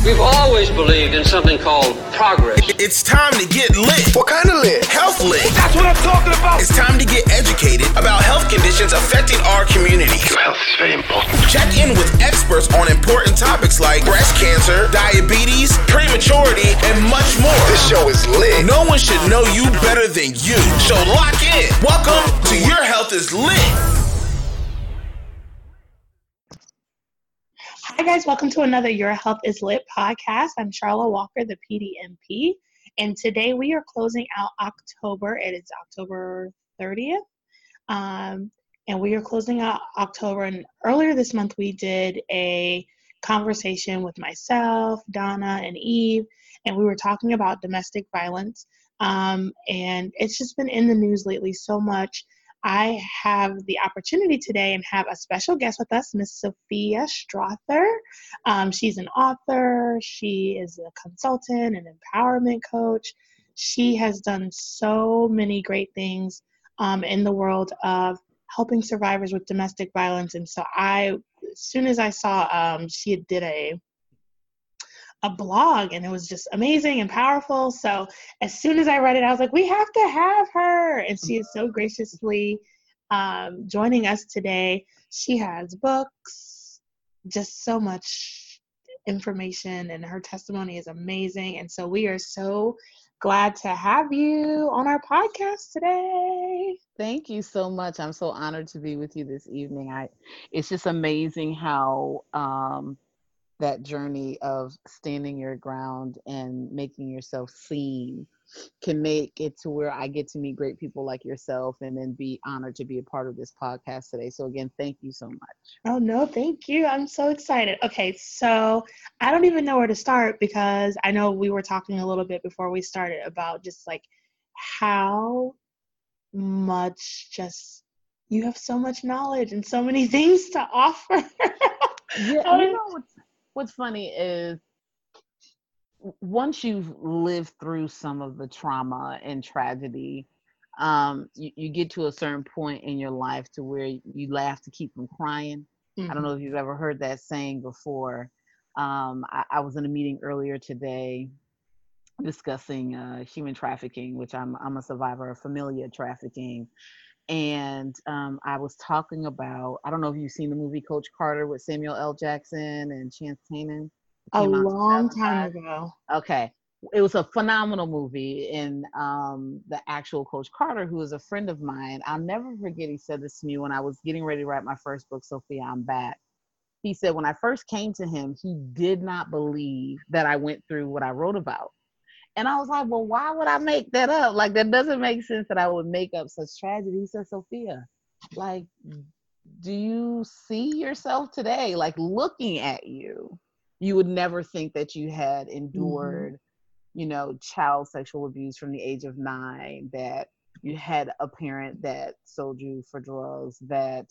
We've always believed in something called progress. It's time to get lit. What kind of lit? Health lit. That's what I'm talking about. It's time to get educated about health conditions affecting our community. Your health is very important. Check in with experts on important topics like breast cancer, diabetes, prematurity, and much more. This show is lit. No one should know you better than you. So lock in. Welcome to Your Health is Lit. Hi, guys. Welcome to another Your Health is Lit podcast. I'm Charlotte Walker, the PDMP. And today we are closing out October. It is October 30th. Um, and we are closing out October. And earlier this month, we did a conversation with myself, Donna, and Eve. And we were talking about domestic violence. Um, and it's just been in the news lately so much. I have the opportunity today and have a special guest with us, Miss Sophia Strother. Um, she's an author, she is a consultant, an empowerment coach. She has done so many great things um, in the world of helping survivors with domestic violence. And so I, as soon as I saw um, she did a a blog and it was just amazing and powerful. So as soon as I read it, I was like, we have to have her. And she is so graciously um, joining us today. She has books, just so much information, and her testimony is amazing. And so we are so glad to have you on our podcast today. Thank you so much. I'm so honored to be with you this evening. I it's just amazing how um that journey of standing your ground and making yourself seen can make it to where I get to meet great people like yourself and then be honored to be a part of this podcast today. So, again, thank you so much. Oh, no, thank you. I'm so excited. Okay, so I don't even know where to start because I know we were talking a little bit before we started about just like how much just you have so much knowledge and so many things to offer. yeah, you know what's what's funny is once you've lived through some of the trauma and tragedy, um, you, you get to a certain point in your life to where you laugh to keep from crying. Mm-hmm. I don't know if you've ever heard that saying before. Um, I, I, was in a meeting earlier today discussing uh, human trafficking, which I'm I'm a survivor of familial trafficking, and um, I was talking about I don't know if you've seen the movie Coach Carter with Samuel L. Jackson and Channing Tatum a long time ago. Okay. It was a phenomenal movie. And um, the actual Coach Carter, who is a friend of mine, I'll never forget, he said this to me when I was getting ready to write my first book, Sophia, I'm Back. He said, when I first came to him, he did not believe that I went through what I wrote about. And I was like, well, why would I make that up? Like, that doesn't make sense that I would make up such tragedy. He said, Sophia, like, do you see yourself today? Like, looking at you you would never think that you had endured mm-hmm. you know child sexual abuse from the age of nine that you had a parent that sold you for drugs that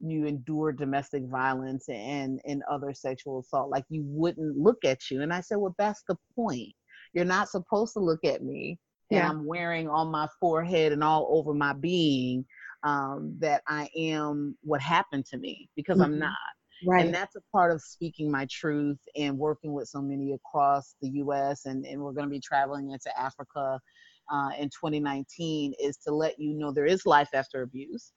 you endured domestic violence and and other sexual assault like you wouldn't look at you and i said well that's the point you're not supposed to look at me and yeah. i'm wearing on my forehead and all over my being um, that i am what happened to me because mm-hmm. i'm not Right. And that's a part of speaking my truth and working with so many across the US. And, and we're going to be traveling into Africa uh, in 2019 is to let you know there is life after abuse,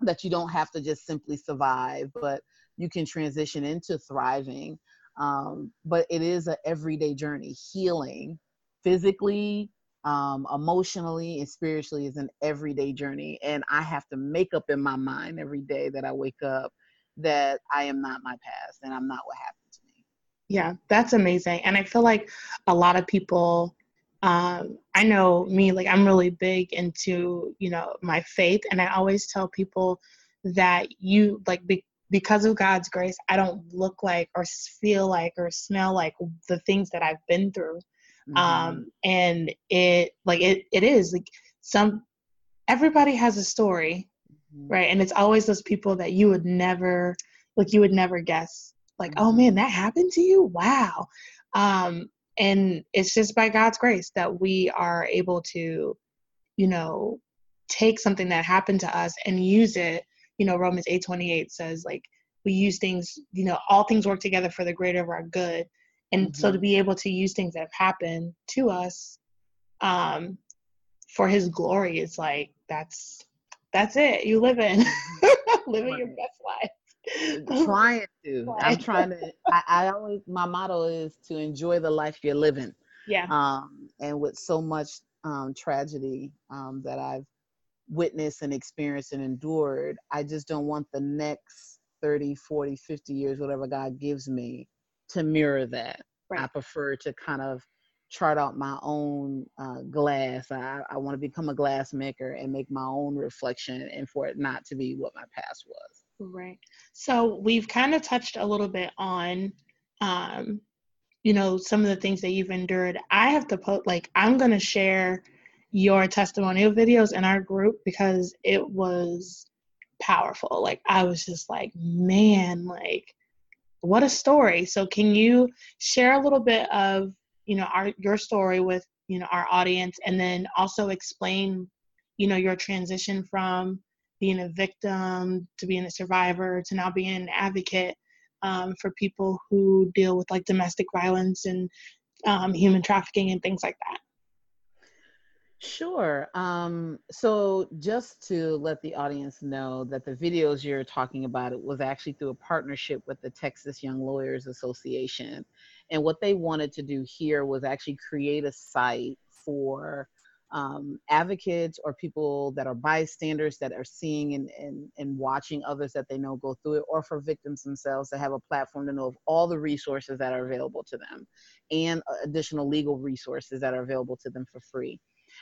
that you don't have to just simply survive, but you can transition into thriving. Um, but it is an everyday journey. Healing physically, um, emotionally, and spiritually is an everyday journey. And I have to make up in my mind every day that I wake up that I am not my past and I'm not what happened to me. Yeah, that's amazing. And I feel like a lot of people, um, I know me, like I'm really big into, you know, my faith. And I always tell people that you, like, be, because of God's grace, I don't look like or feel like or smell like the things that I've been through. Mm-hmm. Um, and it, like, it, it is like some, everybody has a story mm-hmm. right and it's always those people that you would never like you would never guess like oh, mm-hmm. oh man that happened to you wow um and it's just by god's grace that we are able to you know take something that happened to us and use it you know romans 8 28 says like we use things you know all things work together for the greater of our good And so to be able to use things that have happened to us um, for his glory is like that's that's it. You live in living your best life. trying to. I'm trying to. I, I always my motto is to enjoy the life you're living. yeah. Um, and with so much um, tragedy um, that I've witnessed and experienced and endured, I just don't want the next 30, 40, 50 years, whatever God gives me, to mirror that. I prefer to kind of chart out my own uh, glass. I, I want to become a glass maker and make my own reflection and for it not to be what my past was. Right. So we've kind of touched a little bit on, um, you know, some of the things that you've endured. I have to put, like, I'm going to share your testimonial videos in our group because it was powerful. Like, I was just like, man, like, what a story. So, can you share a little bit of, you know, our your story with, you know, our audience and then also explain, you know, your transition from being a victim to being a survivor to now being an advocate um, for people who deal with like domestic violence and um, human trafficking and things like that. Sure. Um, so just to let the audience know that the videos you're talking about it was actually through a partnership with the Texas Young Lawyers Association. And what they wanted to do here was actually create a site for um, advocates or people that are bystanders that are seeing and, and, and watching others that they know go through it, or for victims themselves to have a platform to know of all the resources that are available to them and uh, additional legal resources that are available to them for free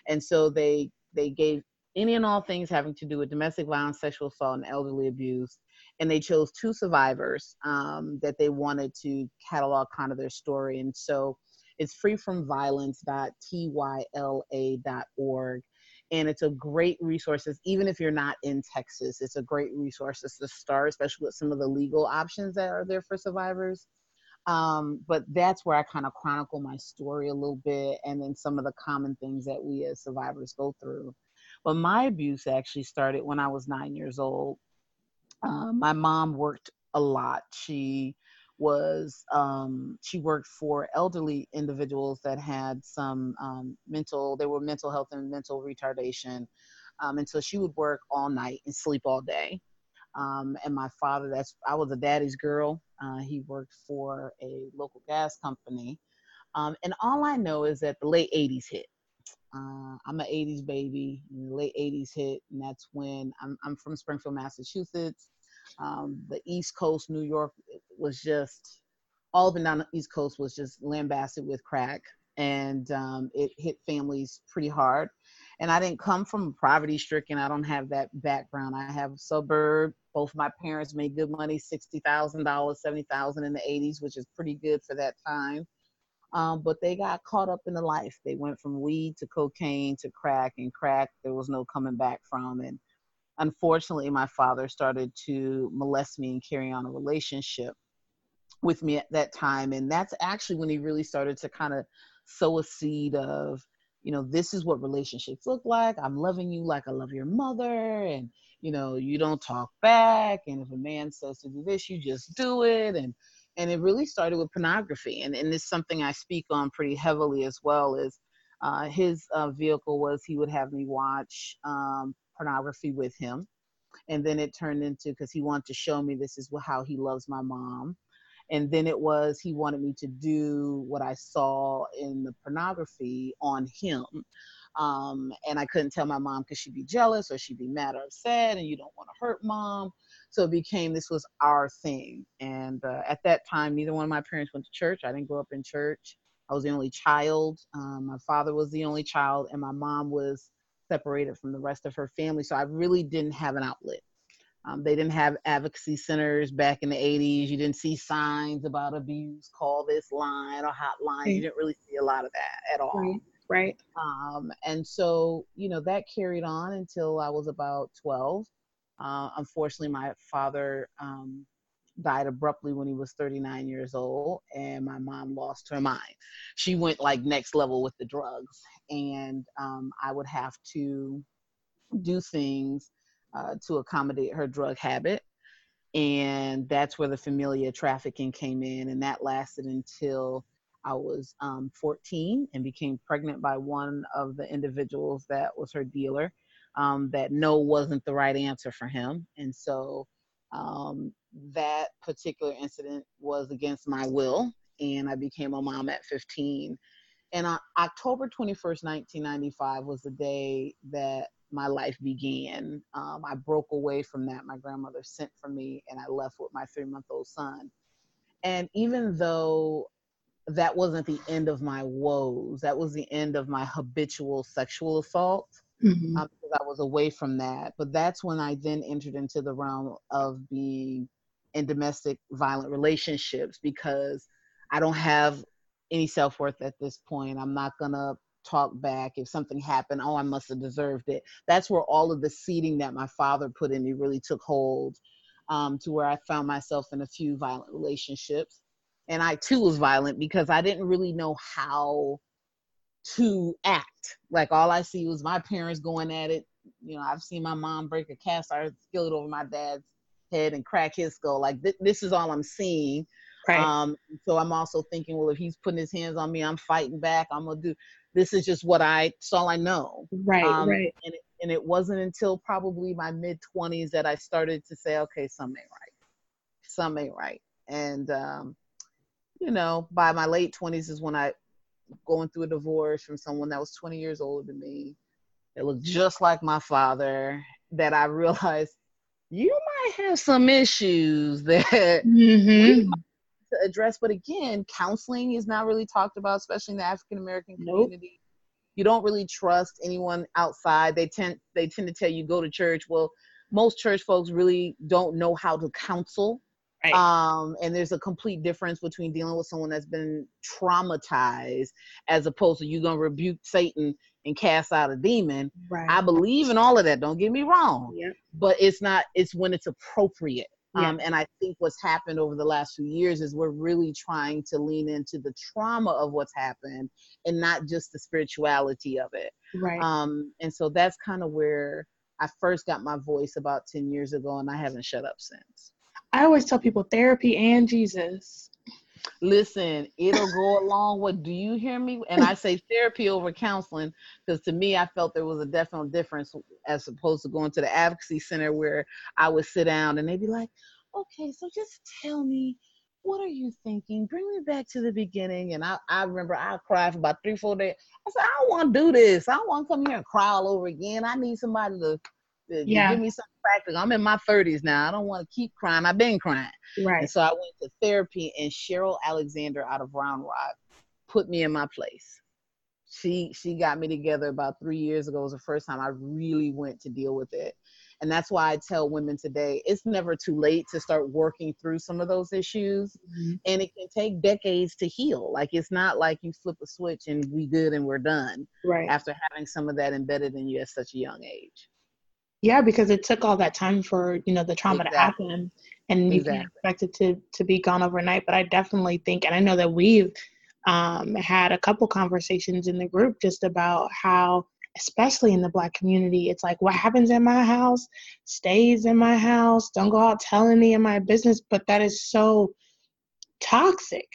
and so they they gave any and all things having to do with domestic violence sexual assault and elderly abuse. And they chose two survivors um, that they wanted to catalog kind of their story. And so it's freefromviolence.tyla.org and it's a great resources even if you're not in texas it's a great resources to start especially with some of the legal options that are there for survivors um, but that's where I kind of chronicle my story a little bit and then some of the common things that we as survivors go through. But my abuse actually started when I was nine years old. Uh, my mom worked a lot. She was um, she worked for elderly individuals that had some um, mental they were mental health and mental retardation um, and so she would work all night and sleep all day um, and my father that's i was a daddy's girl uh, he worked for a local gas company um, and all i know is that the late 80s hit. Uh, i'm an 80s baby and the late 80s hit and that's when i'm, I'm from springfield massachusetts. Um, the east coast new york was just all and down the east coast was just lambasted with crack and um, it hit families pretty hard and I didn't come from poverty stricken. I don't have that background. I have suburb. Both my parents made good money, sixty thousand dollars, seventy thousand in the eighties, which is pretty good for that time. Um, but they got caught up in the life. They went from weed to cocaine to crack, and crack there was no coming back from. And unfortunately, my father started to molest me and carry on a relationship with me at that time. And that's actually when he really started to kind of sow a seed of you know, this is what relationships look like. I'm loving you like I love your mother. And, you know, you don't talk back. And if a man says to do this, you just do it. And, and it really started with pornography. And, and it's something I speak on pretty heavily as well is uh, his uh, vehicle was he would have me watch um, pornography with him. And then it turned into, because he wanted to show me this is how he loves my mom and then it was he wanted me to do what i saw in the pornography on him. Um, and i couldn't tell my mom because she'd be jealous or she'd be mad or upset and you don't want to hurt mom. So it became this was our thing. And uh, at that time neither one of my parents went to church. I didn't grow up in church. I was the only child. Um, my father was the only child and my mom was separated from the rest of her family. So i really didn't have an outlet um, they didn't have advocacy centers back in the 80s. You didn't see signs about abuse, call this line or hotline. You didn't really see a lot of that at all. Right. Right. Um, and so, you know, that carried on until I was about 12. Uh, unfortunately, my father um, died abruptly when he was 39 years old, and my mom lost her mind. She went like next level with the drugs, and um, I would have to do things uh, to accommodate her drug habit. And that's where the familiar trafficking came in, and that lasted until I was um, 14 and became pregnant by one of the individuals that was her dealer. Um, that no wasn't the right answer for him, and so um, that particular incident was against my will, and I became a mom at 15. And on October 21st, 1995 was the day that my life began. Um, I broke away from that. My grandmother sent for me, and I left with my three month old son. And even though that wasn't the end of my woes, that was the end of my habitual sexual assault. Mhm. Um, because I was away from that. But that's when I then entered into the realm of being in domestic violent relationships because I don't have any self worth at this point. I'm not gonna talk back if something happened. Oh, I must have deserved it. That's where all of the seeding that my father put in me really took hold. Um, to where I found myself in a few violent relationships, and I too was violent because I didn't really know how to act. Like all I see was my parents going at it. You know, I've seen my mom break a cast iron skillet over my dad's head and crack his skull. Like th- this is all I'm seeing. Right. Um, so I'm also thinking, well, if he's putting his hands on me, I'm fighting back. I'm gonna do. This is just what I. It's all I know. right. Um, right. And it, and it wasn't until probably my mid 20s that I started to say, okay, something ain't right. Something ain't right. And um, you know, by my late 20s is when I going through a divorce from someone that was 20 years older than me. That looked just like my father. That I realized you might have some issues that Mhm. To address. But again, counseling is not really talked about, especially in the African American Nope. community. You don't really trust anyone outside. They tend they tend to tell you go to church. Well, most church folks really don't know how to counsel. Right. Um, and there's a complete difference between dealing with someone that's been traumatized as opposed to you gonna rebuke Satan and cast out a demon. right. I believe in all of that. Don't get me wrong Yep. but it's not it's when it's appropriate Yeah. um, and i think what's happened over the last few years is we're really trying to lean into the trauma of what's happened and not just the spirituality of it Right. um, and so that's kind of where i first got my voice about 10 years ago and i haven't shut up since I always tell people therapy and Jesus. Listen it'll go along with do you hear me? And i say therapy over counseling because to me i felt there was a definite difference as opposed to going to the advocacy center where i would sit down and they'd be like okay so just tell me what are you thinking? Bring me back to the beginning. And i, I remember i cried for about three four days. I said i don't want to do this. I don't want to come here and cry all over again. I need somebody to, Yeah. give me something practical i'm in my 30s now i don't want to keep crying i've been crying Right. and so I went to therapy, and Cheryl Alexander out of Round Rock put me in my place. She she got me together about three years ago. It was the first time I really went to deal with it, and that's why I tell women today it's never too late to start working through some of those issues, Mhm. and it can take decades to heal. Like it's not like you flip a switch and we good and we're done Right. after having some of that embedded in you at such a young age. Yeah, because it took all that time for you know the trauma to happen, and you Exactly. can't expect it to to be gone overnight. But I definitely think, and I know that we've um, had a couple conversations in the group just about how, especially in the Black community, it's like what happens in my house stays in my house. Don't go out telling any of my business. But that is so toxic.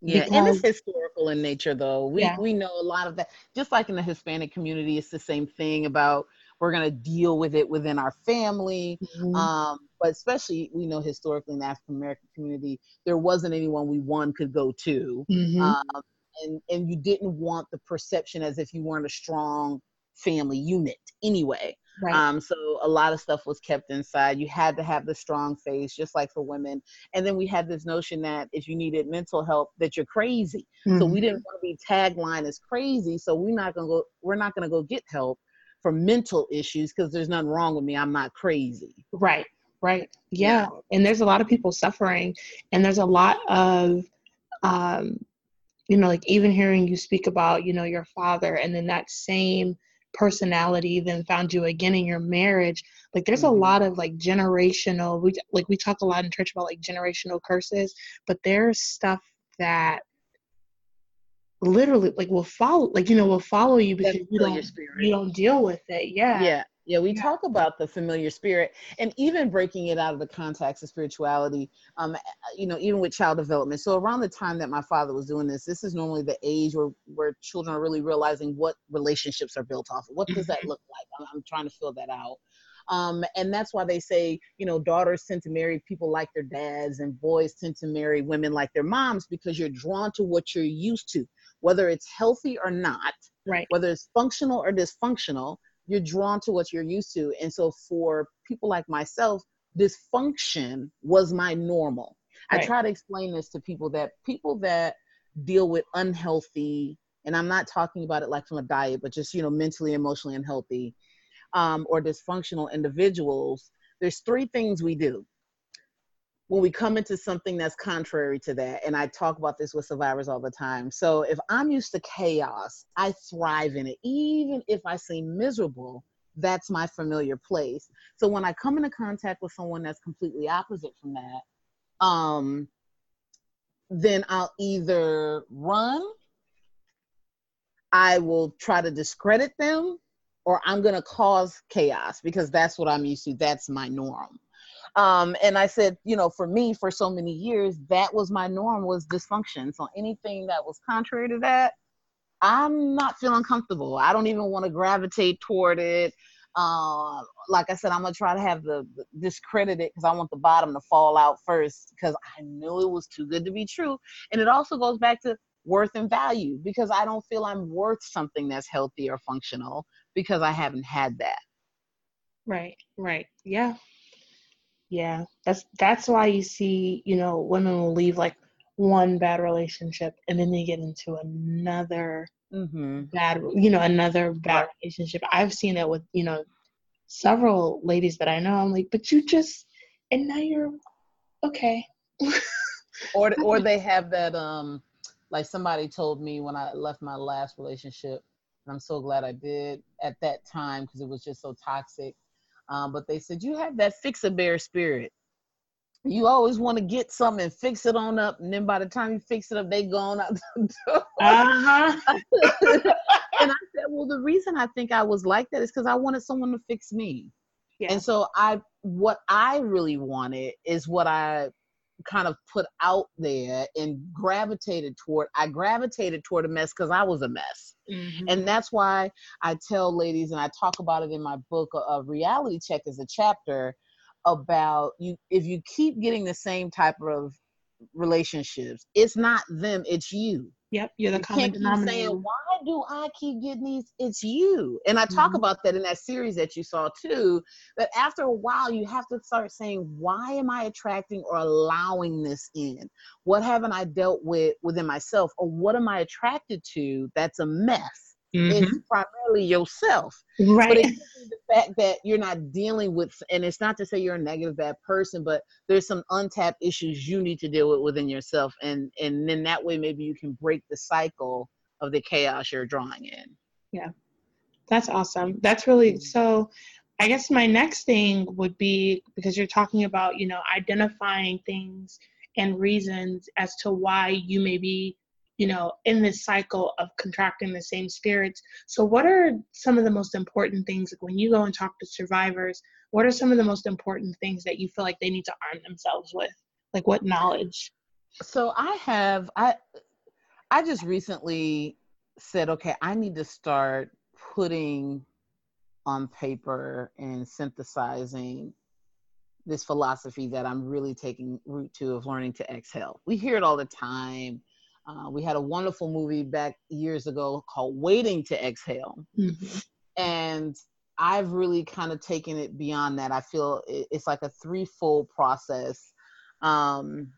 Yeah, and it's historical in nature, though. We Yeah. we know a lot of that. Just like in the Hispanic community, it's the same thing about we're gonna deal with it within our family. Mhm. Um, but especially we know historically in the African American community, there wasn't anyone we one could go to, Mhm. um, and and you didn't want the perception as if you weren't a strong family unit anyway. right. Um, so a lot of stuff was kept inside. You had to have the strong face, just like for women. And then we had this notion that if you needed mental help, that you're crazy. So we Mhm. didn't want to be tagline as crazy. So we're not gonna go. We're not gonna go get help for mental issues because there's nothing wrong with me. I'm not crazy. Right, right. Yeah. And there's a lot of people suffering, and there's a lot of, um, you know, like even hearing you speak about, you know, your father, and then that same personality then found you again in your marriage. Like there's a Mhm. lot of like generational, we like we talk a lot in church about like generational curses, but there's stuff that literally like will follow like you know will follow you because you don't spirit. you don't deal with it yeah yeah Yeah, we Yeah. talk about the familiar spirit and even breaking it out of the context of spirituality, um, you know, even with child development. So around the time that my father was doing this, this is normally the age where, where children are really realizing what relationships are built off of. What does that look like? I'm, I'm trying to fill that out. Um, and that's why they say, you know, daughters tend to marry people like their dads and boys tend to marry women like their moms because you're drawn to what you're used to, whether it's healthy or not Right. whether it's functional or dysfunctional, you're drawn to what you're used to. And so for people like myself, dysfunction was my normal. I try to explain this to people that people that deal with unhealthy, and I'm not talking about it like from a diet, but just, you know, mentally, emotionally unhealthy um, or dysfunctional individuals, there's three things we do when we come into something that's contrary to that and i talk about this with survivors all the time. So if i'm used to chaos i thrive in it. Even if i seem miserable that's my familiar place. So when i come into contact with someone that's completely opposite from that um then i'll either run i will try to discredit them or i'm going to cause chaos because that's what i'm used to. That's my norm um, and I said, you know, for me, for so many years, that was my norm was dysfunction. So anything that was contrary to that, I'm not feeling comfortable. I don't even want to gravitate toward it. Uh, like I said, I'm gonna try to have the, the discredit it because I want the bottom to fall out first because I knew it was too good to be true. And it also goes back to worth and value because I don't feel I'm worth something that's healthy or functional because I haven't had that. Right, right. Yeah. Yeah. That's that's why you see, you know, women will leave like one bad relationship and then they get into another Mm-hmm. bad you know, another bad relationship. I've seen it with, you know, several ladies that I know. I'm like, but you just and now you're okay. or or they have that um like somebody told me when I left my last relationship and I'm so glad I did at that time because it was just so toxic um but they said you have that fix a bear spirit you always want to get something and fix it on up and then by the time you fix it up they gone out the door Uh-huh. and I said well the reason I think I was like that is because I wanted someone to fix me Yeah. and so I what I really wanted is what I kind of put out there and gravitated toward I gravitated toward a mess because I was a mess. Mhm. And that's why I tell ladies and I talk about it in my book of reality check as a chapter about you if you keep getting the same type of relationships, it's not them, it's you Yep, you're the you common denominator. saying why do i keep getting these? It's you. And i talk Mhm. about that in that series that you saw too. That after a while you have to start saying why am i attracting or allowing this in? What haven't i dealt with within myself? Or what am i attracted to that's a mess it's primarily yourself Mm-hmm. Right. be the fact that you're not dealing with and it's not to say you're a negative bad person but there's some untapped issues you need to deal with within yourself and and then that way maybe you can break the cycle of the chaos you're drawing in Yeah, That's awesome. That's really Mhm. so. I guess my next thing would be because you're talking about, you know, identifying things and reasons as to why you may be, you know, in this cycle of contracting the same spirits. So, what are some of the most important things like when you go and talk to survivors? What are some of the most important things that you feel like they need to arm themselves with? Like, what knowledge? so i have i i just recently said okay i need to start putting on paper and synthesizing this philosophy that i'm really taking root to of learning to exhale we hear it all the time uh, we had a wonderful movie back years ago called waiting to exhale Mhm. and I've really kind of taken it beyond that. I feel it's like a threefold process um,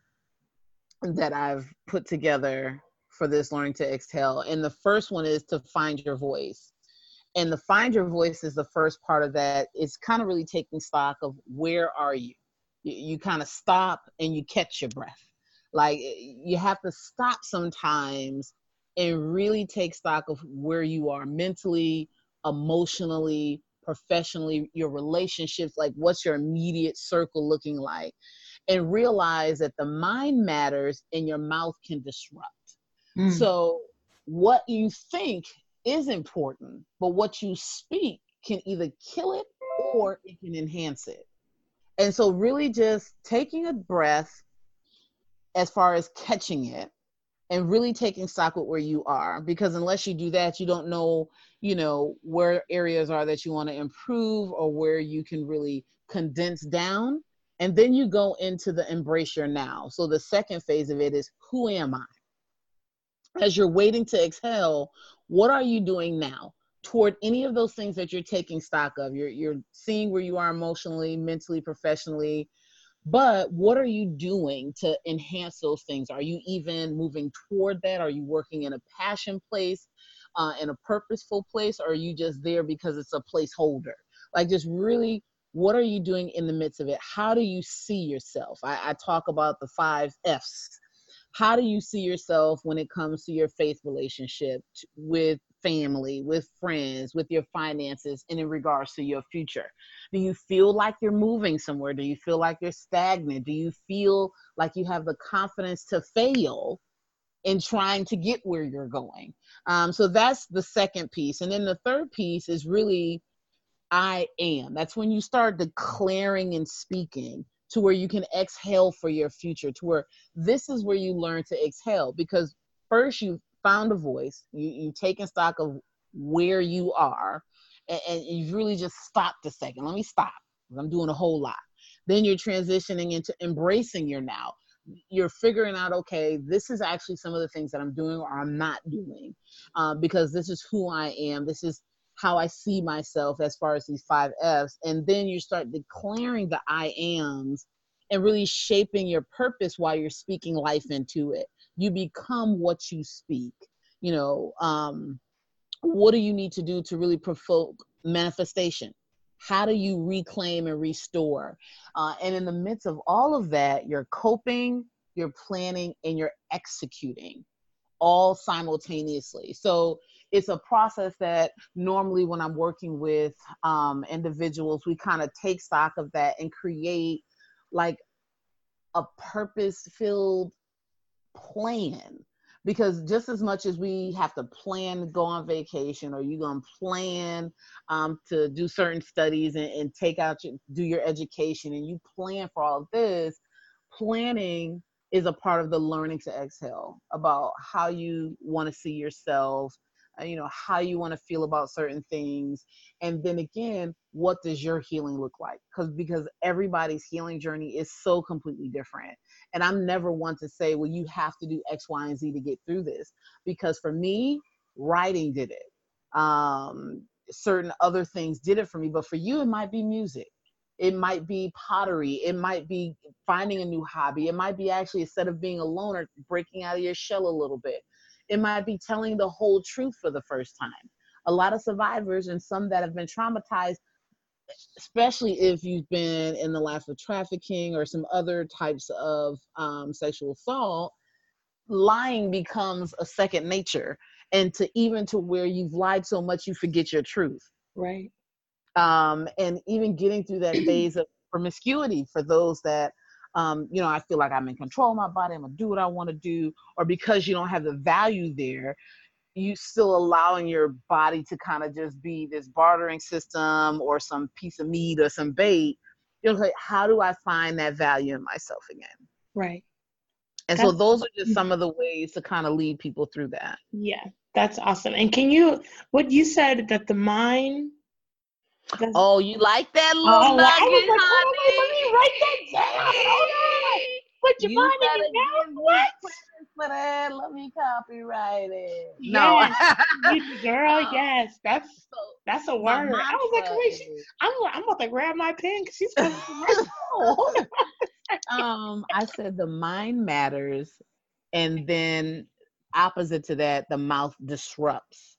that I've put together for this learning to exhale. And the first one is to find your voice. And the find your voice is the first part of that. It's kind of really taking stock of where are you. You, you kind of stop and you catch your breath. Like you have to stop sometimes and really take stock of where you are mentally, emotionally, professionally, your relationships, like what's your immediate circle looking like, and realize that the mind matters and your mouth can disrupt. Mm. So, what you think is important, but what you speak can either kill it or it can enhance it. And so, really, just taking a breath as far as catching it and really taking stock with where you are because unless you do that you don't know you know where areas are that you want to improve or where you can really condense down. And then you go into the embrace your now. So the second phase of it is who am i? As you're waiting to exhale what are you doing now? Toward any of those things that you're taking stock of. You're you're seeing where you are emotionally mentally professionally but what are you doing to enhance those things? Are you even moving toward that? Are you working in a passion place uh, in a purposeful place or are you just there because it's a placeholder? Like just really what are you doing in the midst of it? How do you see yourself? I, I talk about the five f's. How do you see yourself when it comes to your faith relationship with family, with friends, with your finances, and in regards to your future? Do you feel like you're moving somewhere? Do you feel like you're stagnant? Do you feel like you have the confidence to fail in trying to get where you're going? Um, so that's the second piece. And then the third piece is really I am. That's when you start declaring and speaking to where you can exhale for your future, to where this is where you learn to exhale because first you found a voice, you, you taken stock of where you are, and, and you really just stopped a second. Let me stop. I'm doing a whole lot. Then you're transitioning into embracing your now. You're figuring out, okay, this is actually some of the things that I'm doing or I'm not doing uh, because this is who I am. This is how I see myself as far as these five F's. And then you start declaring the I ams and really shaping your purpose while you're speaking life into it. You become what you speak. You know, um, what do you need to do to really provoke manifestation? How do you reclaim and restore? Uh, and in the midst of all of that, you're coping, you're planning, and you're executing all simultaneously. So it's a process that normally when I'm working with um, individuals, we kind of take stock of that and create like a purpose filled plan. Because just as much as we have to plan to go on vacation, or you're gonna plan um, to do certain studies and, and take out your, do your education, and you plan for all of this, planning is a part of the learning to exhale about how you want to see yourself you know how you want to feel about certain things and then again what does your healing look like? Because because everybody's healing journey is so completely different and i'm never one to say well you have to do x y and z to get through this because for me writing did it. Um certain other things did it for me but for you it might be music. It might be pottery. It might be finding a new hobby. It might be actually instead of being a loner breaking out of your shell a little bit it might be telling the whole truth for the first time. A lot of survivors and some that have been traumatized, especially if you've been in the life of trafficking or some other types of um, sexual assault, lying becomes a second nature. And to even to where you've lied so much you forget your truth. Right. Um, and even getting through that phase of promiscuity for those that um, you know, I feel like I'm in control of my body, I'm gonna do what I want to do, or because you don't have the value there, you still allowing your body to kind of just be this bartering system or some piece of meat or some bait. You're like, how do I find that value in myself again? Right. And that's, so those are just some of the ways to kind of lead people through that. Yeah, that's awesome. And can you, what you said that the mind that's, oh, you like that little oh, nugget, I was like, honey? let me write that down. Hold Put your you mind in your mouth. What? For that. Let me copyright it. Yes, no, girl. Yes, that's that's a word. I was like, wait, she, I'm I'm about to grab my pen because she's going to Um, I said the mind matters, and then opposite to that, the mouth disrupts.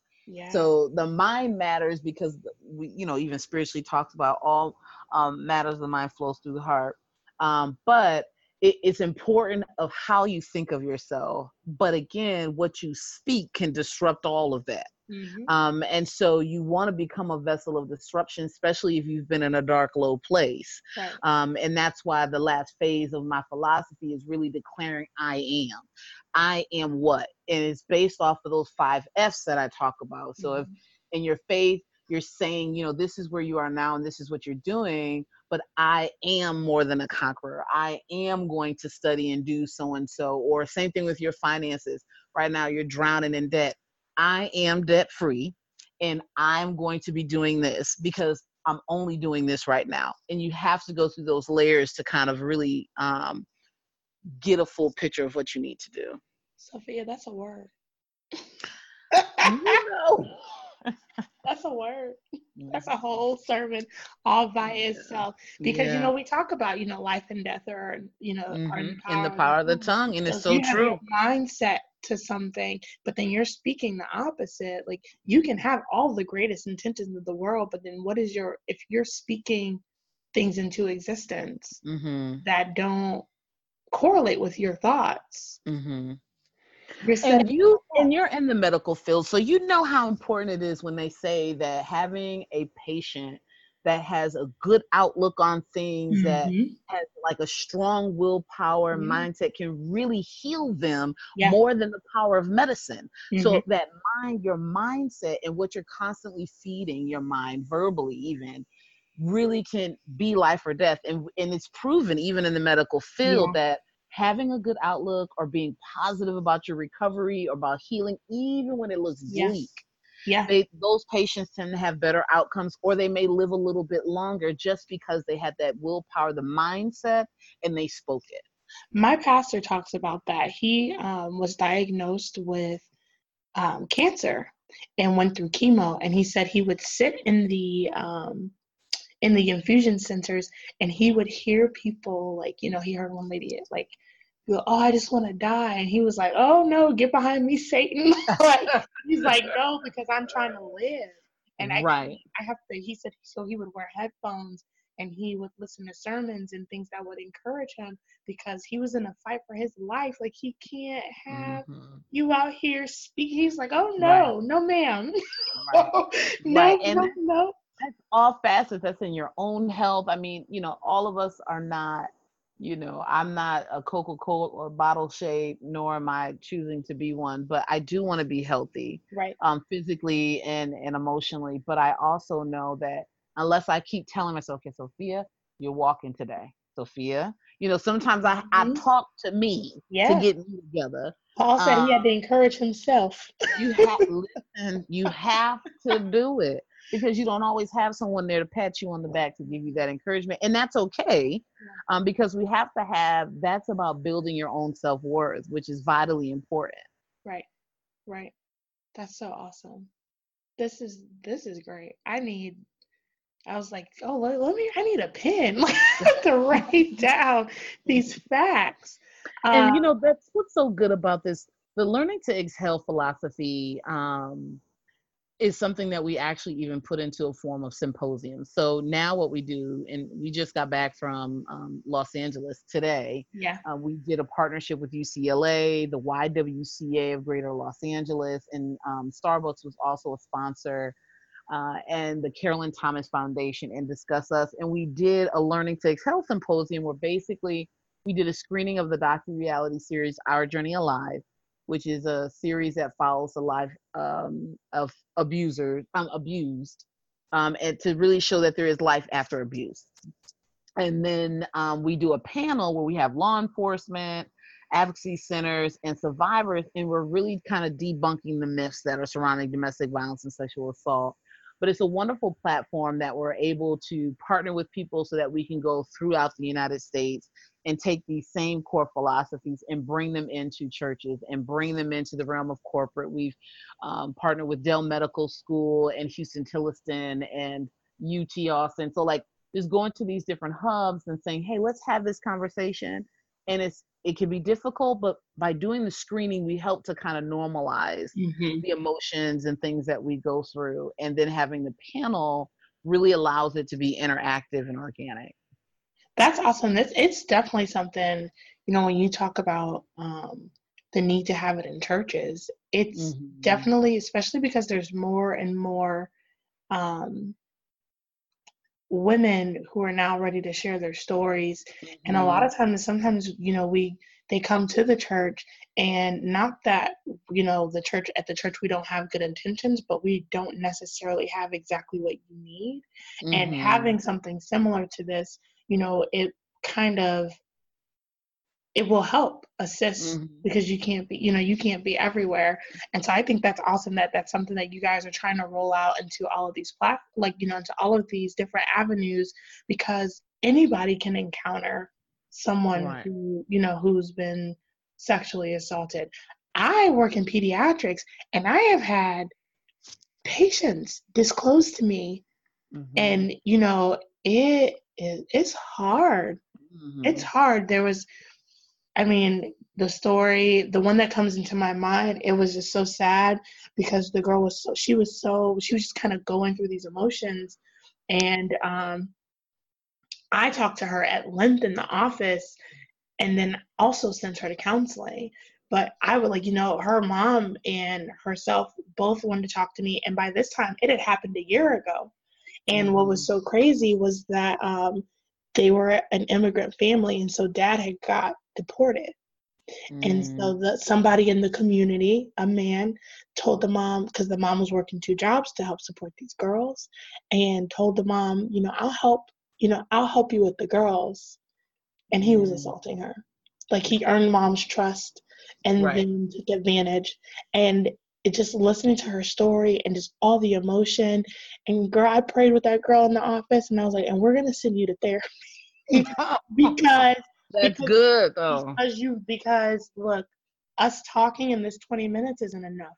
So the mind matters because we, you know, even spiritually talks about all um, matters the mind flows through the heart. Um, but it, it's important of how you think of yourself. But again, what you speak can disrupt all of that. Mm-hmm. Um, and so you want to become a vessel of disruption, especially if you've been in a dark, low place. Right. Um, and that's why the last phase of my philosophy is really declaring I am. I am what? And it's based off of those five F's that I talk about. So mm-hmm. if in your faith, you're saying, you know, this is where you are now and this is what you're doing, but I am more than a conqueror. I am going to study and do so and so. Or same thing with your finances. Right now, you're drowning in debt. I am debt free and I'm going to be doing this because I'm only doing this right now. And you have to go through those layers to kind of really um, get a full picture of what you need to do. Sophia, that's a word. you know. That's a word. That's a whole sermon all by Yeah. itself. Because you know we talk about you know life and death, or you know, Mhm. the in the power of the tongue, and So it's so true. mindset to something, but then you're speaking the opposite. Like you can have all the greatest intentions of the world, but then what is your if you're speaking things into existence hmm that don't correlate with your thoughts? mm-hmm. And you and you're in the medical field, so you know how important it is when they say that having a patient that has a good outlook on things, that Mhm. has like a strong willpower Yeah. mindset, can really heal them Yeah. more than the power of medicine. Mhm. So that mind, your mindset, and what you're constantly feeding your mind, verbally even, really can be life or death. And and it's proven even in the medical field that having a good outlook or being positive about your recovery or about healing, even when it looks Yes. bleak, yeah. they those patients tend to have better outcomes or they may live a little bit longer just because they had that willpower, the mindset, and they spoke it. My pastor talks about that. He um, was diagnosed with um, cancer and went through chemo, and he said he would sit in the um, in the infusion centers and he would hear people like you know he heard one lady like go, oh i just want to die. And he was like oh no get behind me satan. Like he's like no because i'm trying to live. And I, Right. I have to he said so he would wear headphones and he would listen to sermons and things that would encourage him because he was in a fight for his life. Like he can't have Mhm. you out here speaking he's like oh no no ma'am. Right. no Right, and no no. that's all facets that's in your own health. I mean you know all of us are not you know i'm not a coca-cola or bottle shape nor am i choosing to be one but i do want to be healthy right um physically and and emotionally but i also know that unless i keep telling myself okay sophia you're walking today sophia you know sometimes i i Mhm. talk to me Yeah. to get me together Paul said he Um, had to encourage himself. you have listen you have to do it because you don't always have someone there to pat you on the back to give you that encouragement and that's okay um, because we have to have that's about building your own self-worth which is vitally important Right, right. That's so awesome. This is this is great. I need. I was like, oh, let, let me. I need a pen to write down these facts. and you Um, know that's what's so good about this the learning to exhale philosophy um, is something that we actually even put into a form of symposium so now what we do and we just got back from um, los angeles today yeah, Uh, we did a partnership with UCLA, the YWCA of Greater Los Angeles, and um, Starbucks was also a sponsor, uh, and the Carolyn Thomas Foundation, and discuss us. And we did a Learning to Exhale symposium where basically we did a screening of the docu reality series Our Journey Alive, which is a series that follows the life um, of abusers, um, abused, um, and to really show that there is life after abuse. And then um, we do a panel where we have law enforcement advocacy centers and survivors and we're really kind of debunking the myths that are surrounding domestic violence and sexual assault. But it's a wonderful platform that we're able to partner with people so that we can go throughout the united states and take these same core philosophies and bring them into churches and bring them into the realm of corporate we've um, partnered with dell medical school and Huston-Tillotson and ut austin so like is going to these different hubs and saying, "Hey, let's have this conversation." And it's it can be difficult, but by doing the screening, we help to kind of normalize mhm. the emotions and things that we go through, and then having the panel really allows it to be interactive and organic. That's awesome. It's it's definitely something. You know, when you talk about um, the need to have it in churches, it's Mhm. definitely, especially because there's more and more um, women who are now ready to share their stories and a lot Mhm. of times sometimes you know we they come to the church and not that you know the church at the church we don't have good intentions but we don't necessarily have exactly what you need and Mhm. having something similar to this you know it kind of it will help assist Mhm. because you can't be you know you can't be everywhere and so i think that's awesome that that's something that you guys are trying to roll out into all of these plat like you know into all of these different avenues because anybody can encounter someone Right. who you know who's been sexually assaulted i work in pediatrics and i have had patients disclose to me Mhm. and you know it is it's hard. It's Mhm. hard. There was i mean the story the one that comes into my mind it was just so sad because the girl was so she was so she was just kind of going through these emotions. And um i talked to her at length in the office and then also sent her to counseling. But i would like you know her mom and herself both wanted to talk to me. And by this time it had happened a year ago and what was so crazy was that um, they were an immigrant family, and so dad had got deported. And Mm. so the, somebody in the community, a man, told the mom because the mom was working two jobs to help support these girls, and told the mom, you know, I'll help, you know, I'll help you with the girls. And he was Mm. assaulting her, like he earned mom's trust, and Right. then took advantage. And it just listening to her story and just all the emotion. And girl, I prayed with that girl in the office, and I was like, and we're gonna send you to therapy because That's because- good though. because you because look us talking in this 20 minutes isn't enough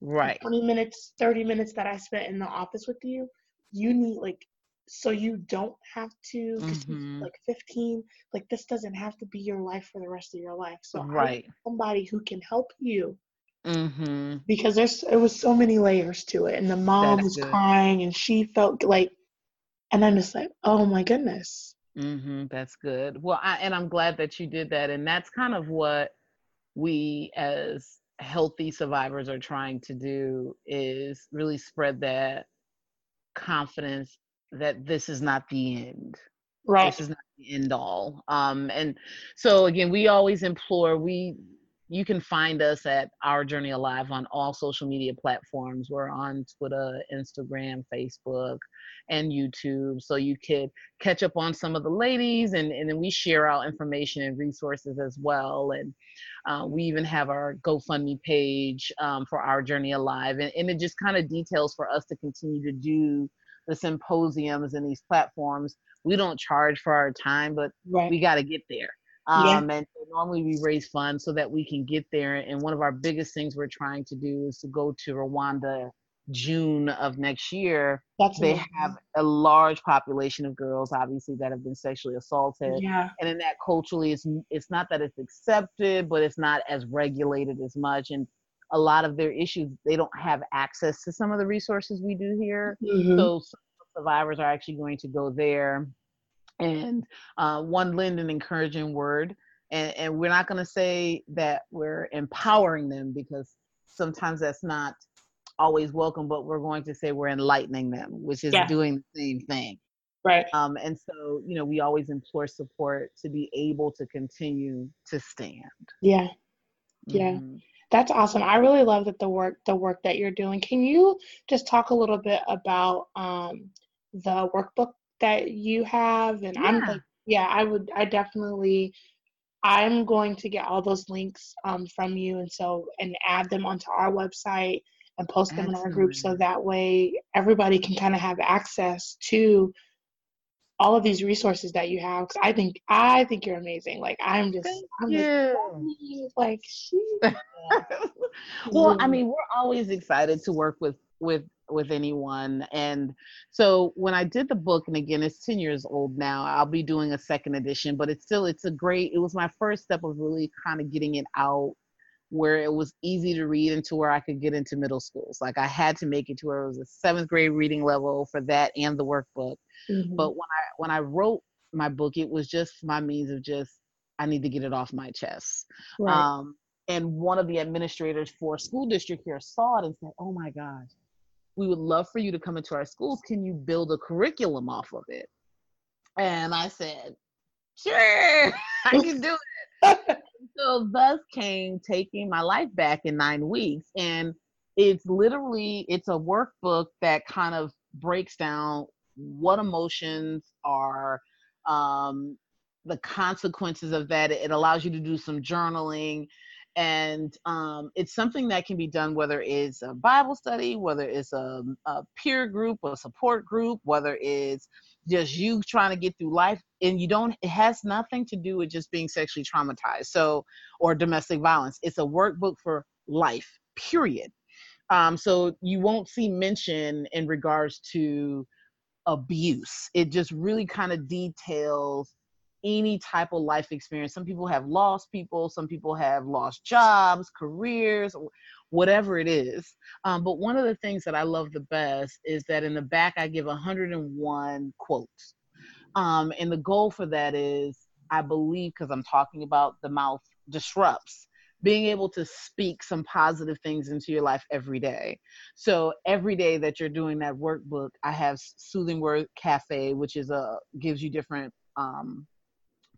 Right. 20 minutes 30 minutes that i spent in the office with you you need like so you don't have to Mhm. like 15 like this doesn't have to be your life for the rest of your life so Right. somebody who can help you Mm-hmm. because there's it was so many layers to it and the mom That's was good. crying and she felt like and i'm just like oh my goodness Mm-hmm. That's good. Well, I, and I'm glad that you did that. And that's kind of what we as healthy survivors are trying to do is really spread that confidence that this is not the end. right This is not the end all. Um, and so again, we always implore we you can find us at Our Journey Alive on all social media platforms. We're on Twitter, Instagram, Facebook, and YouTube. So you could catch up on some of the ladies and, and then we share out information and resources as well. And uh, we even have our GoFundMe page um, for Our Journey Alive. And, and it just kind of details for us to continue to do the symposiums and these platforms. We don't charge for our time, but right we got to get there. Yeah. Um, and so normally we raise funds so that we can get there. And one of our biggest things we're trying to do is to go to Rwanda June of next year. that's They amazing. have a large population of girls, obviously, that have been sexually assaulted. yeah And in that culturally, it's it's not that it's accepted, but it's not as regulated as much. And a lot of their issues, they don't have access to some of the resources we do here. Mhm. So some survivors are actually going to go there and uh, one lend an encouraging word. And, and we're not going to say that we're empowering them because sometimes that's not always welcome, but we're going to say we're enlightening them, which is Yeah. doing the same thing. right Um, and so, you know, we always implore support to be able to continue to stand. yeah Yeah. Mhm. That's awesome. I really love that the work the work that you're doing. Can you just talk a little bit about um, the workbook that you have? And I'm Yeah. like, yeah, I would, I definitely, I'm going to get all those links um, from you, and so and add them onto our website and post them in our group, so that way everybody can kind of have access to all of these resources that you have. Because I think I think you're amazing. Like I'm just, Thank I'm you. like, like she. well i mean we're always excited to work with with with anyone and so when i did the book and again it's 10 years old now i'll be doing a second edition but it's still it's a great it was my first step of really kind of getting it out where it was easy to read and to where i could get into middle schools like i had to make it to where it was a seventh grade reading level for that and the workbook Mhm. but when i when i wrote my book it was just my means of just i need to get it off my chest right. um, and one of the administrators for school district here saw it and said, "Oh my gosh, we would love for you to come into our schools. Can you build a curriculum off of it?" And I said, "Sure, I can do it." so thus came taking my life back in nine weeks and it's literally it's a workbook that kind of breaks down what emotions are um, the consequences of that it allows you to do some journaling and um, it's something that can be done whether it's a bible study whether it's a, a peer group or support group whether it's just you trying to get through life and you don't it has nothing to do with just being sexually traumatized so or domestic violence. It's a workbook for life period. Um, so you won't see mention in regards to abuse. It just really kind of details any type of life experience some people have lost people some people have lost jobs careers whatever it is. Um, but one of the things that I love the best is that in the back I give 101 quotes. Um, and the goal for that is, I believe, because I'm talking about the mouth disrupts, being able to speak some positive things into your life every day. So every day that you're doing that workbook, I have Soothing Word Cafe, which is a gives you different um,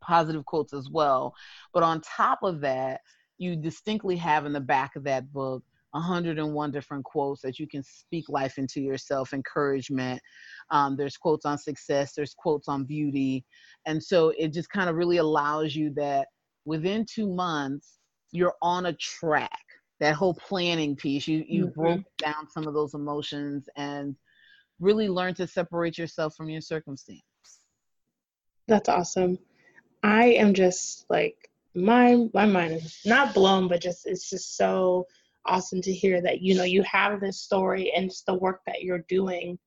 positive quotes as well. But on top of that, you distinctly have in the back of that book 101 different quotes that you can speak life into yourself, encouragement. Um, there's quotes on success, there's quotes on beauty. And so it just kind of really allows you that within two months, you're on a track. That whole planning piece, you you mm-hmm. broke down some of those emotions and really learn to separate yourself from your circumstance. That's awesome. I am just like my my mind is not blown, but just it's just so awesome to hear that you know you have this story and it's the work that you're doing,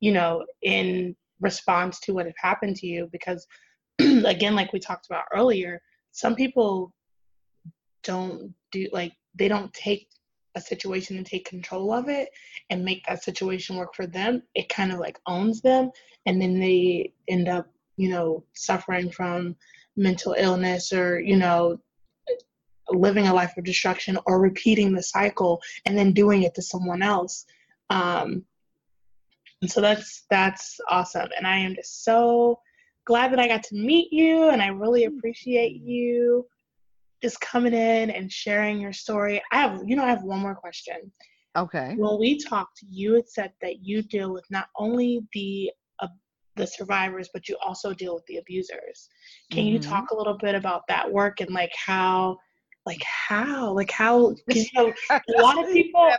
you know, in response to what had happened to you. Because again, like we talked about earlier, some people don't do like they don't take a situation and take control of it and make that situation work for them. It kind of like owns them, and then they end up, you know, suffering from mental illness or you know living a life of destruction or repeating the cycle and then doing it to someone else. Um, and so that's that's awesome. And i am just so glad that i got to meet you and i really appreciate you just coming in and sharing your story. I have you know i have one more question. Okay. When we talked you had said that you deal with not only the the survivors, but you also deal with the abusers. Can mm-hmm. you talk a little bit about that work and like how, like how, like how? you know, a lot of people,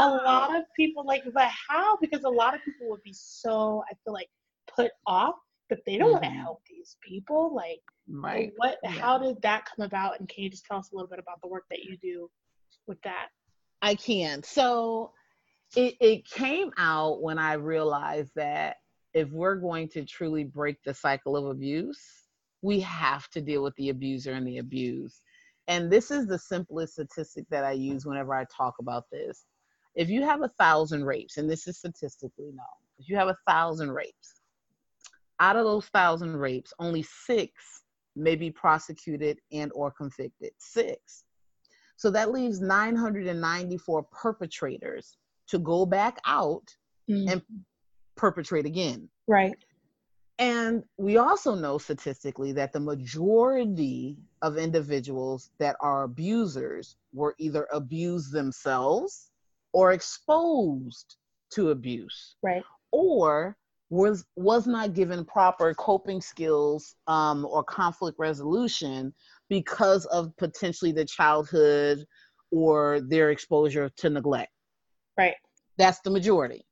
a lot of people like, but how? Because a lot of people would be so, I feel like, put off that they don't mm-hmm. want to help these people. Like, right? What? Yeah. How did that come about? And can you just tell us a little bit about the work that you do with that? I can. So. It, it came out when I realized that if we're going to truly break the cycle of abuse, we have to deal with the abuser and the abused. And this is the simplest statistic that I use whenever I talk about this. If you have a thousand rapes, and this is statistically known, if you have a thousand rapes, out of those thousand rapes, only six may be prosecuted and or convicted. Six. So that leaves 994 perpetrators to go back out mm. and perpetrate again. Right. And we also know statistically that the majority of individuals that are abusers were either abused themselves or exposed to abuse. Right. Or was was not given proper coping skills um, or conflict resolution because of potentially the childhood or their exposure to neglect. Right. That's the majority.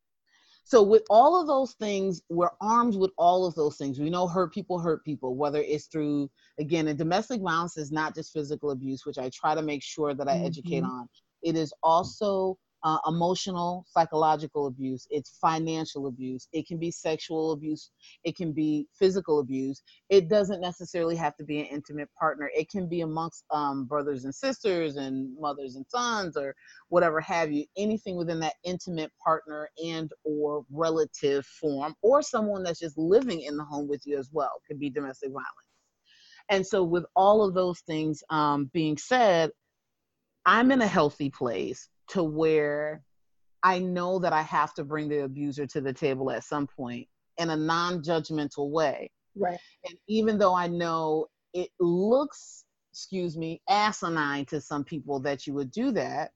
So with all of those things, we're armed with all of those things. We know hurt people hurt people, whether it's through again, and domestic violence is not just physical abuse, which I try to make sure that I mm-hmm. educate on. It is also uh, emotional, psychological abuse, it's financial abuse, it can be sexual abuse, it can be physical abuse. It doesn't necessarily have to be an intimate partner, it can be amongst um, brothers and sisters and mothers and sons or whatever have you anything within that intimate partner and or relative form or someone that's just living in the home with you as well could be domestic violence and so with all of those things um, being said i'm in a healthy place to where I know that I have to bring the abuser to the table at some point in a non judgmental way. Right. And even though I know it looks excuse me, asinine to some people that you would do that.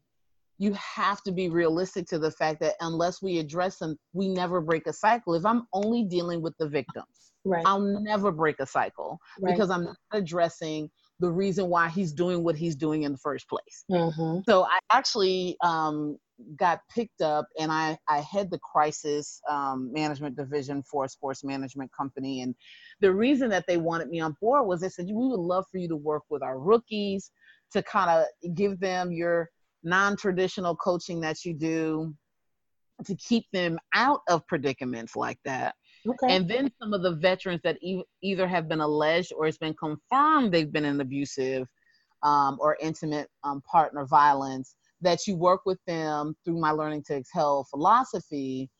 You have to be realistic to the fact that unless we address them, we never break a cycle. If I'm only dealing with the victims, Right. I'll never break a cycle right. because I'm not addressing the reason why he's doing what he's doing in the first place. Mhm. So I actually um, got picked up and I, I head the crisis um, management division for a sports management company. And the reason that they wanted me on board was they said, we would love for you to work with our rookies to kind of give them your non traditional coaching that you do to keep them out of predicaments like that. Okay. And then some of the veterans that e- either have been alleged or it's been confirmed they've been in abusive um, or intimate um, partner violence, that you work with them through my Learning to Exhale philosophy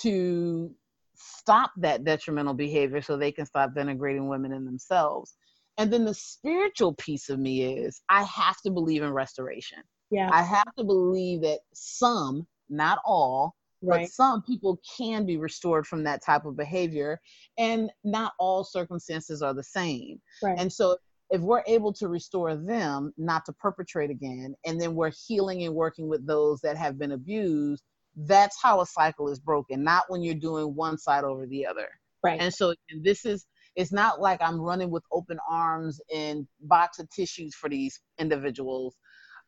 to stop that detrimental behavior so they can stop denigrating women in themselves. And then the spiritual piece of me is I have to believe in restoration. yeah. I have to believe that some, not all, but right. some people can be restored from that type of behavior and not all circumstances are the same Right. and so if we're able to restore them not to perpetrate again and then we're healing and working with those that have been abused that's how a cycle is broken not when you're doing one side over the other right. and so and this is it's not like i'm running with open arms and box of tissues for these individuals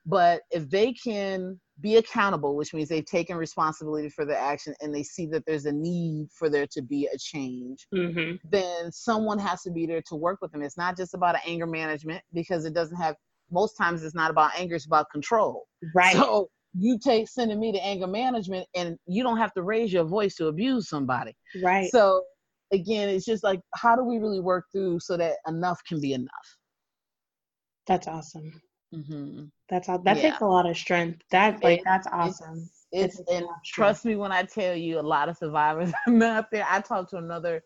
but if they can be accountable which means they've taken responsibility for their action and they see that there's a need for there to be a change mm-hmm. then someone has to be there to work with them it's not just about anger management because it doesn't have most times it's not about anger it's about control Right. so you take sending me to anger management and you don't have to raise your voice to abuse somebody right. so again it's just like how do we really work through so that enough can be enough That's awesome. mm-hmm. That's all. That Yeah. takes a lot of strength. That like It- that's awesome. it's a and trust me when i tell you a lot of survivors are out there i talked to another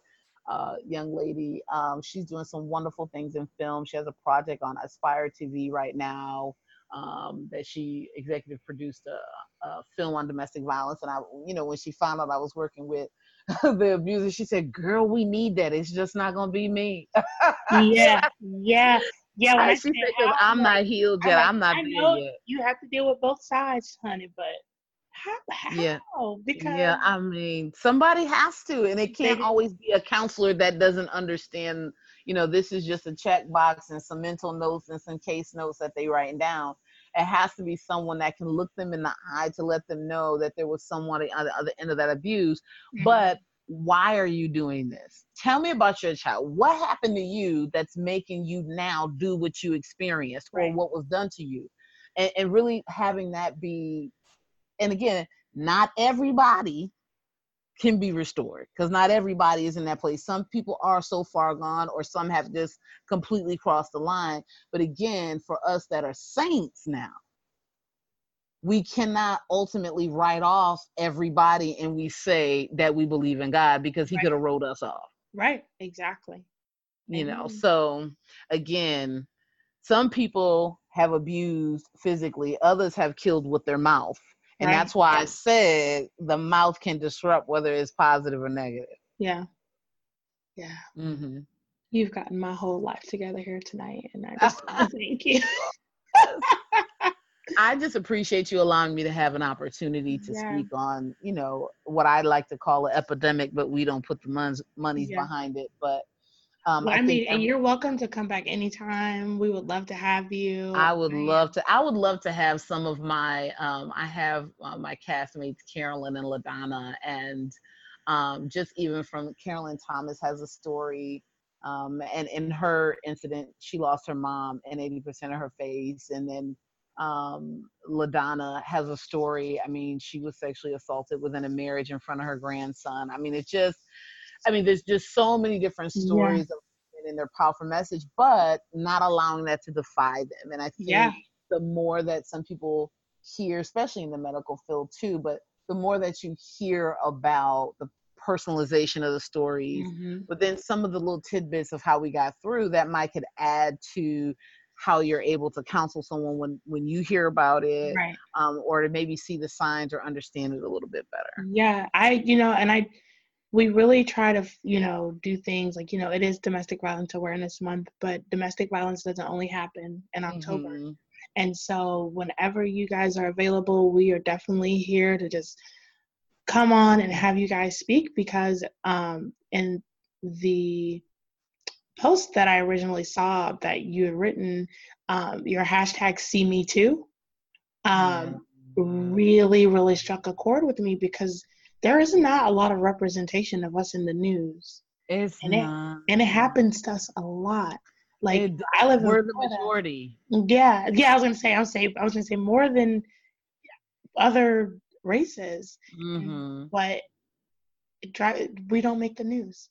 uh, young lady um, she's doing some wonderful things in film she has a project on aspire tv right now um, that she executive produced a, a film on domestic violence and i you know when she found out i was working with the abuser she said girl we need that it's just not gonna be me yeah. Yeah. Yeah. When I said because help, i'm not healed I'm yet like, i'm not I there know yet you have to deal with both sides, honey, but how? how? Yeah. Because Yeah, I mean, somebody has to, and it can't always be a counselor that doesn't understand. You know, this is just a checkbox and some mental notes and some case notes that they writing down. It has to be someone that can look them in the eye to let them know that there was someone on the other end of that abuse. Mhm. But why are you doing this? Tell me about your child. What happened to you that's making you now do what you experienced or Right. what was done to you? And, and really having that be and again, not everybody can be restored because not everybody is in that place. Some people are so far gone, or some have just completely crossed the line. But again, for us that are saints now, we cannot ultimately write off everybody and we say that we believe in God because He Right. could have wrote us off right. Exactly. you know so again some people have abused physically others have killed with their mouth and Right. that's why i said the mouth can disrupt whether it's positive or negative Yeah. Yeah. mm-hmm. You've gotten my whole life together here tonight, and I just want to thank you. I just appreciate you allowing me to have an opportunity to Yeah. speak on you know what i like to call an epidemic but we don't put the monies monies Yeah. behind it but um, Well, I, think mean, and you're welcome to come back anytime. We would love to have you. I would am- love to. I would love to have some of my. Um, I have uh, my castmates Carolyn and Ladonna, and um, just even from Carolyn Thomas has a story. Um, and in her incident, she lost her mom and 80% of her face. And then um, Ladonna has a story. I mean, she was sexually assaulted within a marriage in front of her grandson. I mean, it just. I mean, there's just so many different Yeah. stories of women and their powerful message, but not allowing that to defy them. And I think Yeah. the more that some people hear, especially in the medical field too, but the more that you hear about the personalization of the stories, Mhm. but then some of the little tidbits of how we got through that might could add to how you're able to counsel someone when when you hear about it Right. um, or to maybe see the signs or understand it a little bit better Yeah. I, you know, and I, we really try to, you know, do things like, you know, it is Domestic Violence Awareness Month, but domestic violence doesn't only happen in October. Mhm. And so, whenever you guys are available, we are definitely here to just come on and have you guys speak because um, in the post that I originally saw that you had written, um, your hashtag see me too, um, really, really struck a chord with me because there is not a lot of representation of us in the news. It's and it- not. And it happens to us a lot. Like It- I live in we're the Florida. majority. Yeah, yeah. I was gonna say, I I was gonna say more than other races, hmm but it we don't make the news.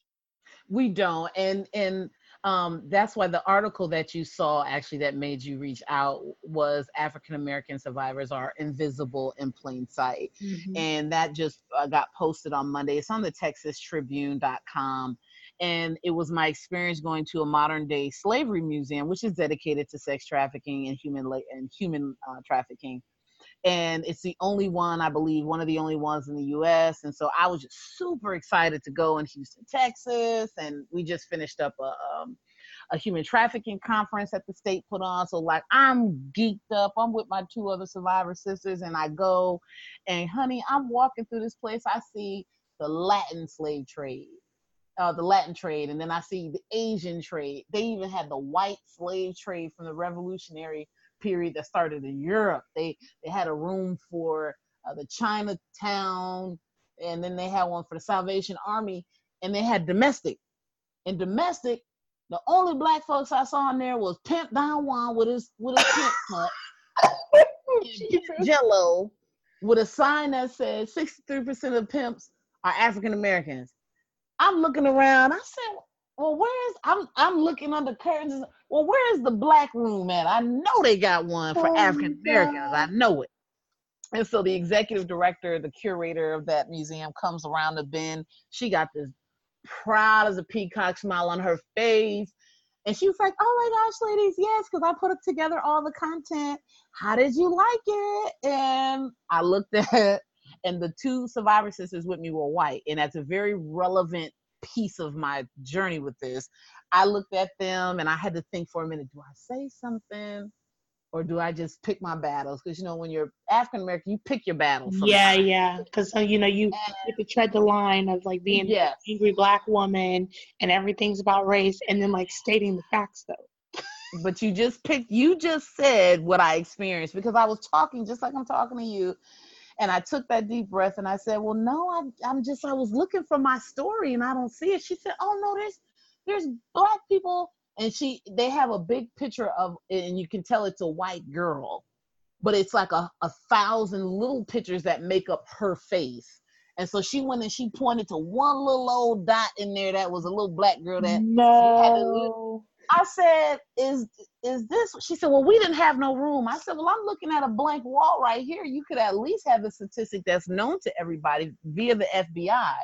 We don't, and and um, that's why the article that you saw actually that made you reach out was African American survivors are invisible in plain sight, and that just uh, got posted on Monday. It's on the TexasTribune.com, and it was my experience going to a modern day slavery museum, which is dedicated to sex trafficking and human la- and human uh, trafficking. And it's the only one, I believe, one of the only ones in the U.S. And so I was just super excited to go in Houston, Texas, and we just finished up a um, a human trafficking conference that the state put on. So like I'm geeked up. I'm with my two other survivor sisters, and I go, and honey, I'm walking through this place. I see the Latin slave trade, uh, the Latin trade, and then I see the Asian trade. They even had the white slave trade from the Revolutionary period that started in Europe. They they had a room for uh, the Chinatown, and then they had one for the Salvation Army, and they had domestic. And domestic, the only black folks I saw in there was Pimp Don Juan with his with his pimp cut, Jello with a sign that says 63% of pimps are African Americans. I'm looking around. I said, "Well, where's I'm I'm looking under curtains. Well, where's the black room at? I know they got one for Oh, African Americans. I know it." And so the executive director, the curator of that museum, comes around the bend. She got this proud as a peacock smile on her face. And she was like, Oh my gosh, ladies, yes, because I put together all the content. How did you like it? And I looked at and the two survivor sisters with me were white. And that's a very relevant piece of my journey with this. I looked at them and I had to think for a minute, do I say something? Or do I just pick my battles? Because you know, when you're African American, you pick your battles. Yeah, sometimes. yeah. Because so uh, you know you you could tread the line of like being Yes. an angry black woman and everything's about race, and then like stating the facts though. but you just picked you just said what i experienced because i was talking just like i'm talking to you and i took that deep breath and i said well no I'm, I'm just i was looking for my story and i don't see it she said oh no there's there's black people and she they have a big picture of and you can tell it's a white girl but it's like a, a thousand little pictures that make up her face and so she went and she pointed to one little old dot in there that was a little black girl that No. I said, "Is is this?" She said, "Well, we didn't have no room." I said, "Well, I'm looking at a blank wall right here. You could at least have a statistic that's known to everybody via the FBI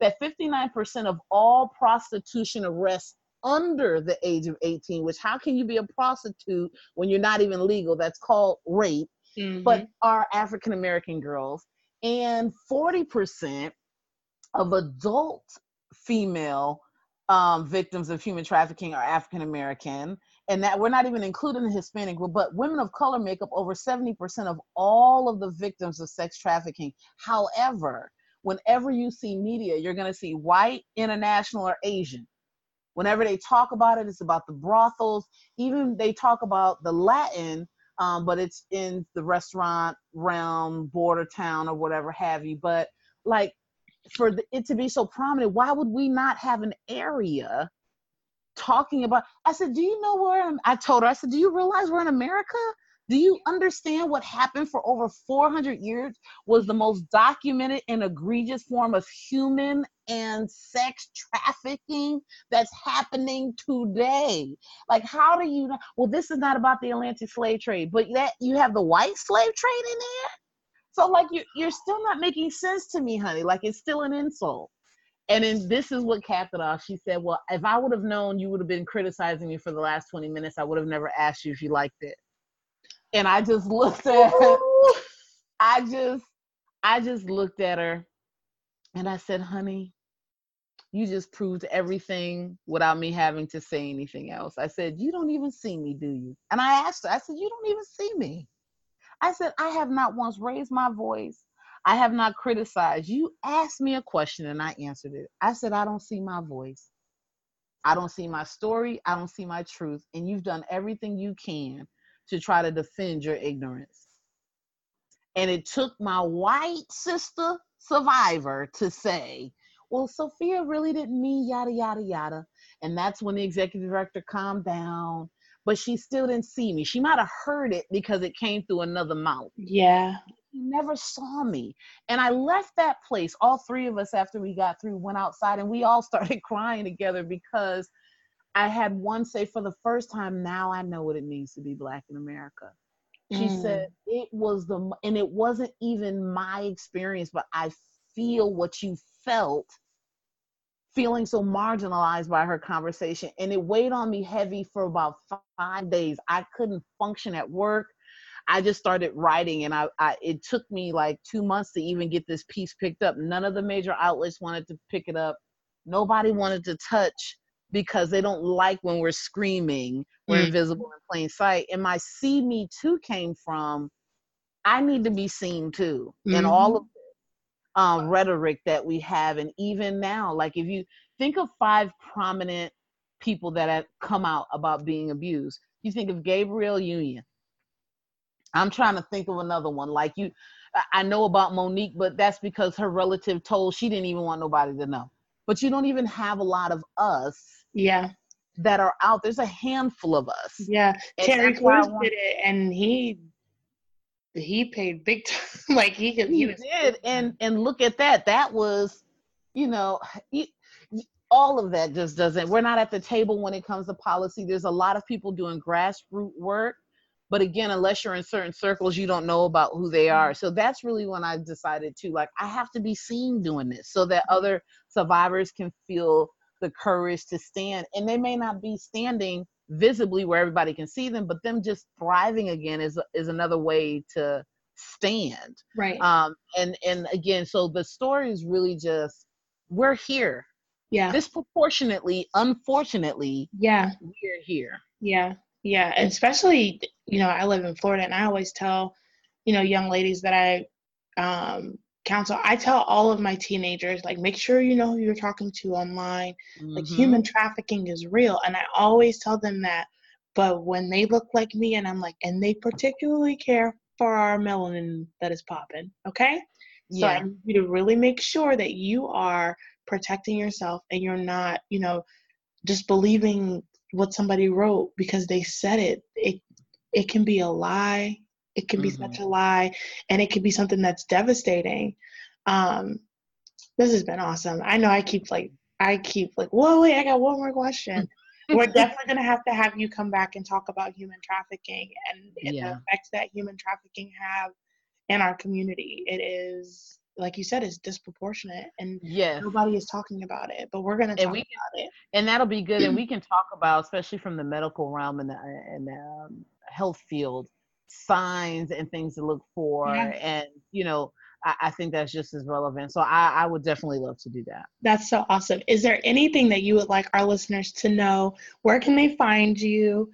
that 59% of all prostitution arrests under the age of 18. Which how can you be a prostitute when you're not even legal? That's called rape mm-hmm. but are African American girls, and 40% of adult female um, victims of human trafficking are African American. And that we're not even including the Hispanic group, but women of color make up over 70% of all of the victims of sex trafficking. However, whenever you see media, you're going to see white, international, or Asian. Whenever they talk about it, it's about the brothels. Even they talk about the Latin, um, but it's in the restaurant realm, border town, or whatever have you. But like for the, it to be so prominent, why would we not have an area talking about? I said, Do you know where I'm? I told her, I said, Do you realize we're in America? Do you understand what happened for over 400 years was the most documented and egregious form of human and sex trafficking that's happening today? Like, how do you know? Well, this is not about the Atlantic slave trade, but that you have the white slave trade in there. So, like, you you're still not making sense to me, honey. Like, it's still an insult. And then this is what capped it off. She said, "Well, if I would have known you would have been criticizing me for the last 20 minutes, I would have never asked you if you liked it." And I just looked at, I just, I just looked at her, and I said, "Honey, you just proved everything without me having to say anything else. I said, You don't even see me, do you? And I asked her, I said, You don't even see me. I said, I have not once raised my voice. I have not criticized. You asked me a question and I answered it. I said, I don't see my voice. I don't see my story. I don't see my truth. And you've done everything you can to try to defend your ignorance. And it took my white sister survivor to say, well, Sophia really didn't mean yada, yada, yada. And that's when the executive director calmed down, but she still didn't see me. She might have heard it because it came through another mouth. Yeah. She never saw me. And I left that place. All three of us, after we got through, went outside and we all started crying together because I had one say, for the first time, now I know what it means to be Black in America. She Mm. said it was the, and it wasn't even my experience, but I feel what you felt feeling so marginalized by her conversation. And it weighed on me heavy for about five days. I couldn't function at work. I just started writing and I, I it took me like two months to even get this piece picked up. None of the major outlets wanted to pick it up. Nobody wanted to touch because they don't like when we're screaming, we're Mm. invisible in plain sight. And my see me too came from I need to be seen too. And all of this um, rhetoric that we have. And even now, like if you think of five prominent people that have come out about being abused, you think of Gabrielle Union. I'm trying to think of another one. Like you, I- know about Monique, but that's because her relative told she didn't even want nobody to know. But you don't even have a lot of us Yeah. that are out. There's a handful of us. Yeah. And Terry that's why I Crews did it and he he paid big time. like he could he he did and and look at that that was you know you- all of that just doesn't we're not at the table when it comes to policy. There's a lot of people doing grassroots work but again unless you're in certain circles you don't know about who they are. Mm-hmm. So that's really when i decided to like i have to be seen doing this so that other survivors can feel the courage to stand. And they may not be standing visibly where everybody can see them but them just thriving again is is another way to stand right. um and and again so the story is really just we're here yeah. disproportionately unfortunately yeah. we're here Yeah, yeah, and especially you know I live in Florida, and I always tell you know young ladies that I um, counsel. I tell all of my teenagers like make sure you know who you're talking to online. Like Mhm. human trafficking is real, and I always tell them that. But when they look like me, and I'm like, and they particularly care for our melanin that is popping, okay? yeah. So I need you to really make sure that you are protecting yourself and you're not, you know, just believing what somebody wrote because they said it. It it can be a lie. It can be Mhm. such a lie, and it can be something that's devastating. Um, this has been awesome. I know I keep like I keep like, whoa, wait, I got one more question. We're definitely gonna have to have you come back and talk about human trafficking and, and Yeah. the effects that human trafficking have in our community. It is, like you said, it's disproportionate, and yes nobody is talking about it. But we're gonna talk and we can, about it. and that'll be good and we can talk about especially from the medical realm and the, and the um, health field signs and things to look for Yeah. and you know I, I think that's just as relevant so I, I would definitely love to do that That's so awesome. Is there anything that you would like our listeners to know? Where can they find you?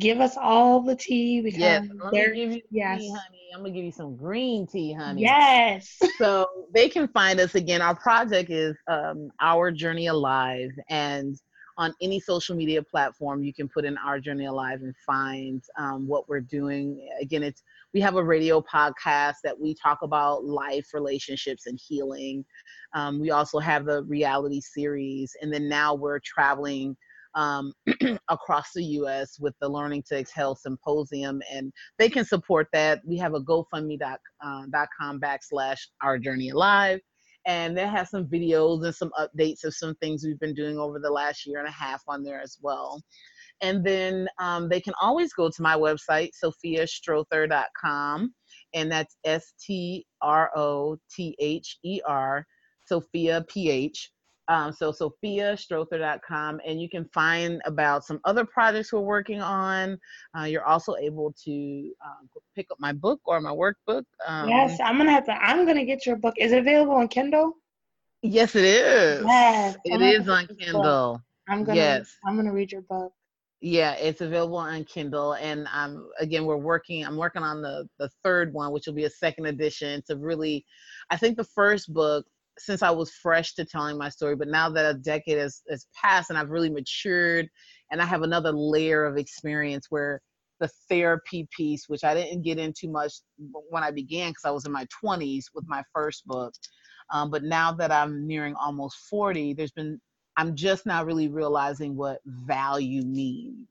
Give us all the tea because yes they're give you yes. tea honey i'm gonna give you some green tea honey yes. so they can find us again. Our project is um, Our Journey Alive, and on any social media platform, you can put in Our Journey Alive and find um, what we're doing. Again, it's we have a radio podcast that we talk about life, relationships, and healing. Um, we also have the reality series, and then now we're traveling. Um, across the U.S. with the Learning to Exhale Symposium, and they can support that. We have a GoFundMe.com uh, backslash Our Journey Alive, and that has some videos and some updates of some things we've been doing over the last year and a half on there as well. And then um, they can always go to my website, sophiastrother.com, and that's S T R O T H E R, Sophia PH. Um, so sophiastrother.com, and you can find about some other projects we're working on. Uh, you're also able to um, pick up my book or my workbook. Um, yes, I'm gonna have to I'm gonna get your book. Is it available on Kindle? Yes, it is. Yes, It is on book. Kindle. I'm gonna. Yes. I'm gonna read your book. Yeah, it's available on Kindle, and um, again, we're working. I'm working on the the third one, which will be a second edition. To really, I think the first book, since I was fresh to telling my story, but now that a decade has, has passed and I've really matured, and I have another layer of experience where the therapy piece, which I didn't get into much when I began because I was in my 20s with my first book, um, but now that I'm nearing almost 40, there's been I'm just now really realizing what value means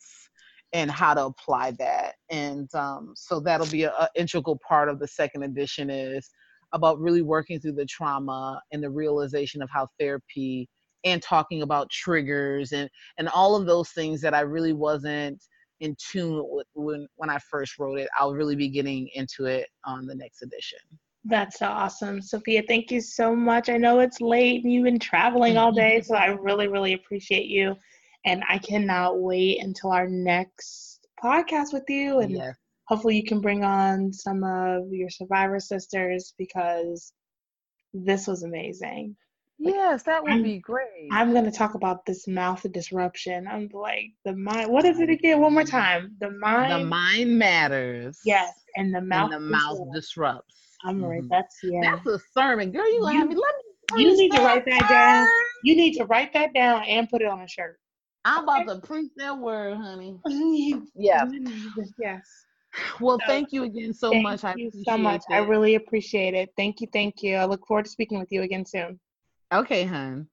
and how to apply that. And um, so that'll be an integral part of the second edition is about really working through the trauma and the realization of how therapy and talking about triggers and and all of those things that I really wasn't in tune with when when I first wrote it. I'll really be getting into it on the next edition. That's awesome, Sophia. Thank you so much. I know it's late and you've been traveling all mm-hmm. day, so I really, really appreciate you. And I cannot wait until our next podcast with you. And Yes. Hopefully, you can bring on some of your survivor sisters because this was amazing. Yes, that would I'm- be great. I'm going to talk about this mouth disruption. I'm like, the mind, what is it again? One more time. The mind. the mind matters. Yes. And the mouth. and the mouth disrupts. disrupts. I'm right. Mhm. That's, yeah. That's a sermon, girl. You have me? Let me. you need to write that down. You need to write that down and put it on a shirt. I'm about to preach that word, honey. Yeah. Yes. Well, So, thank you again so thank much. I you so much. I really appreciate it. Thank you. Thank you. I look forward to speaking with you again soon. Okay, hon.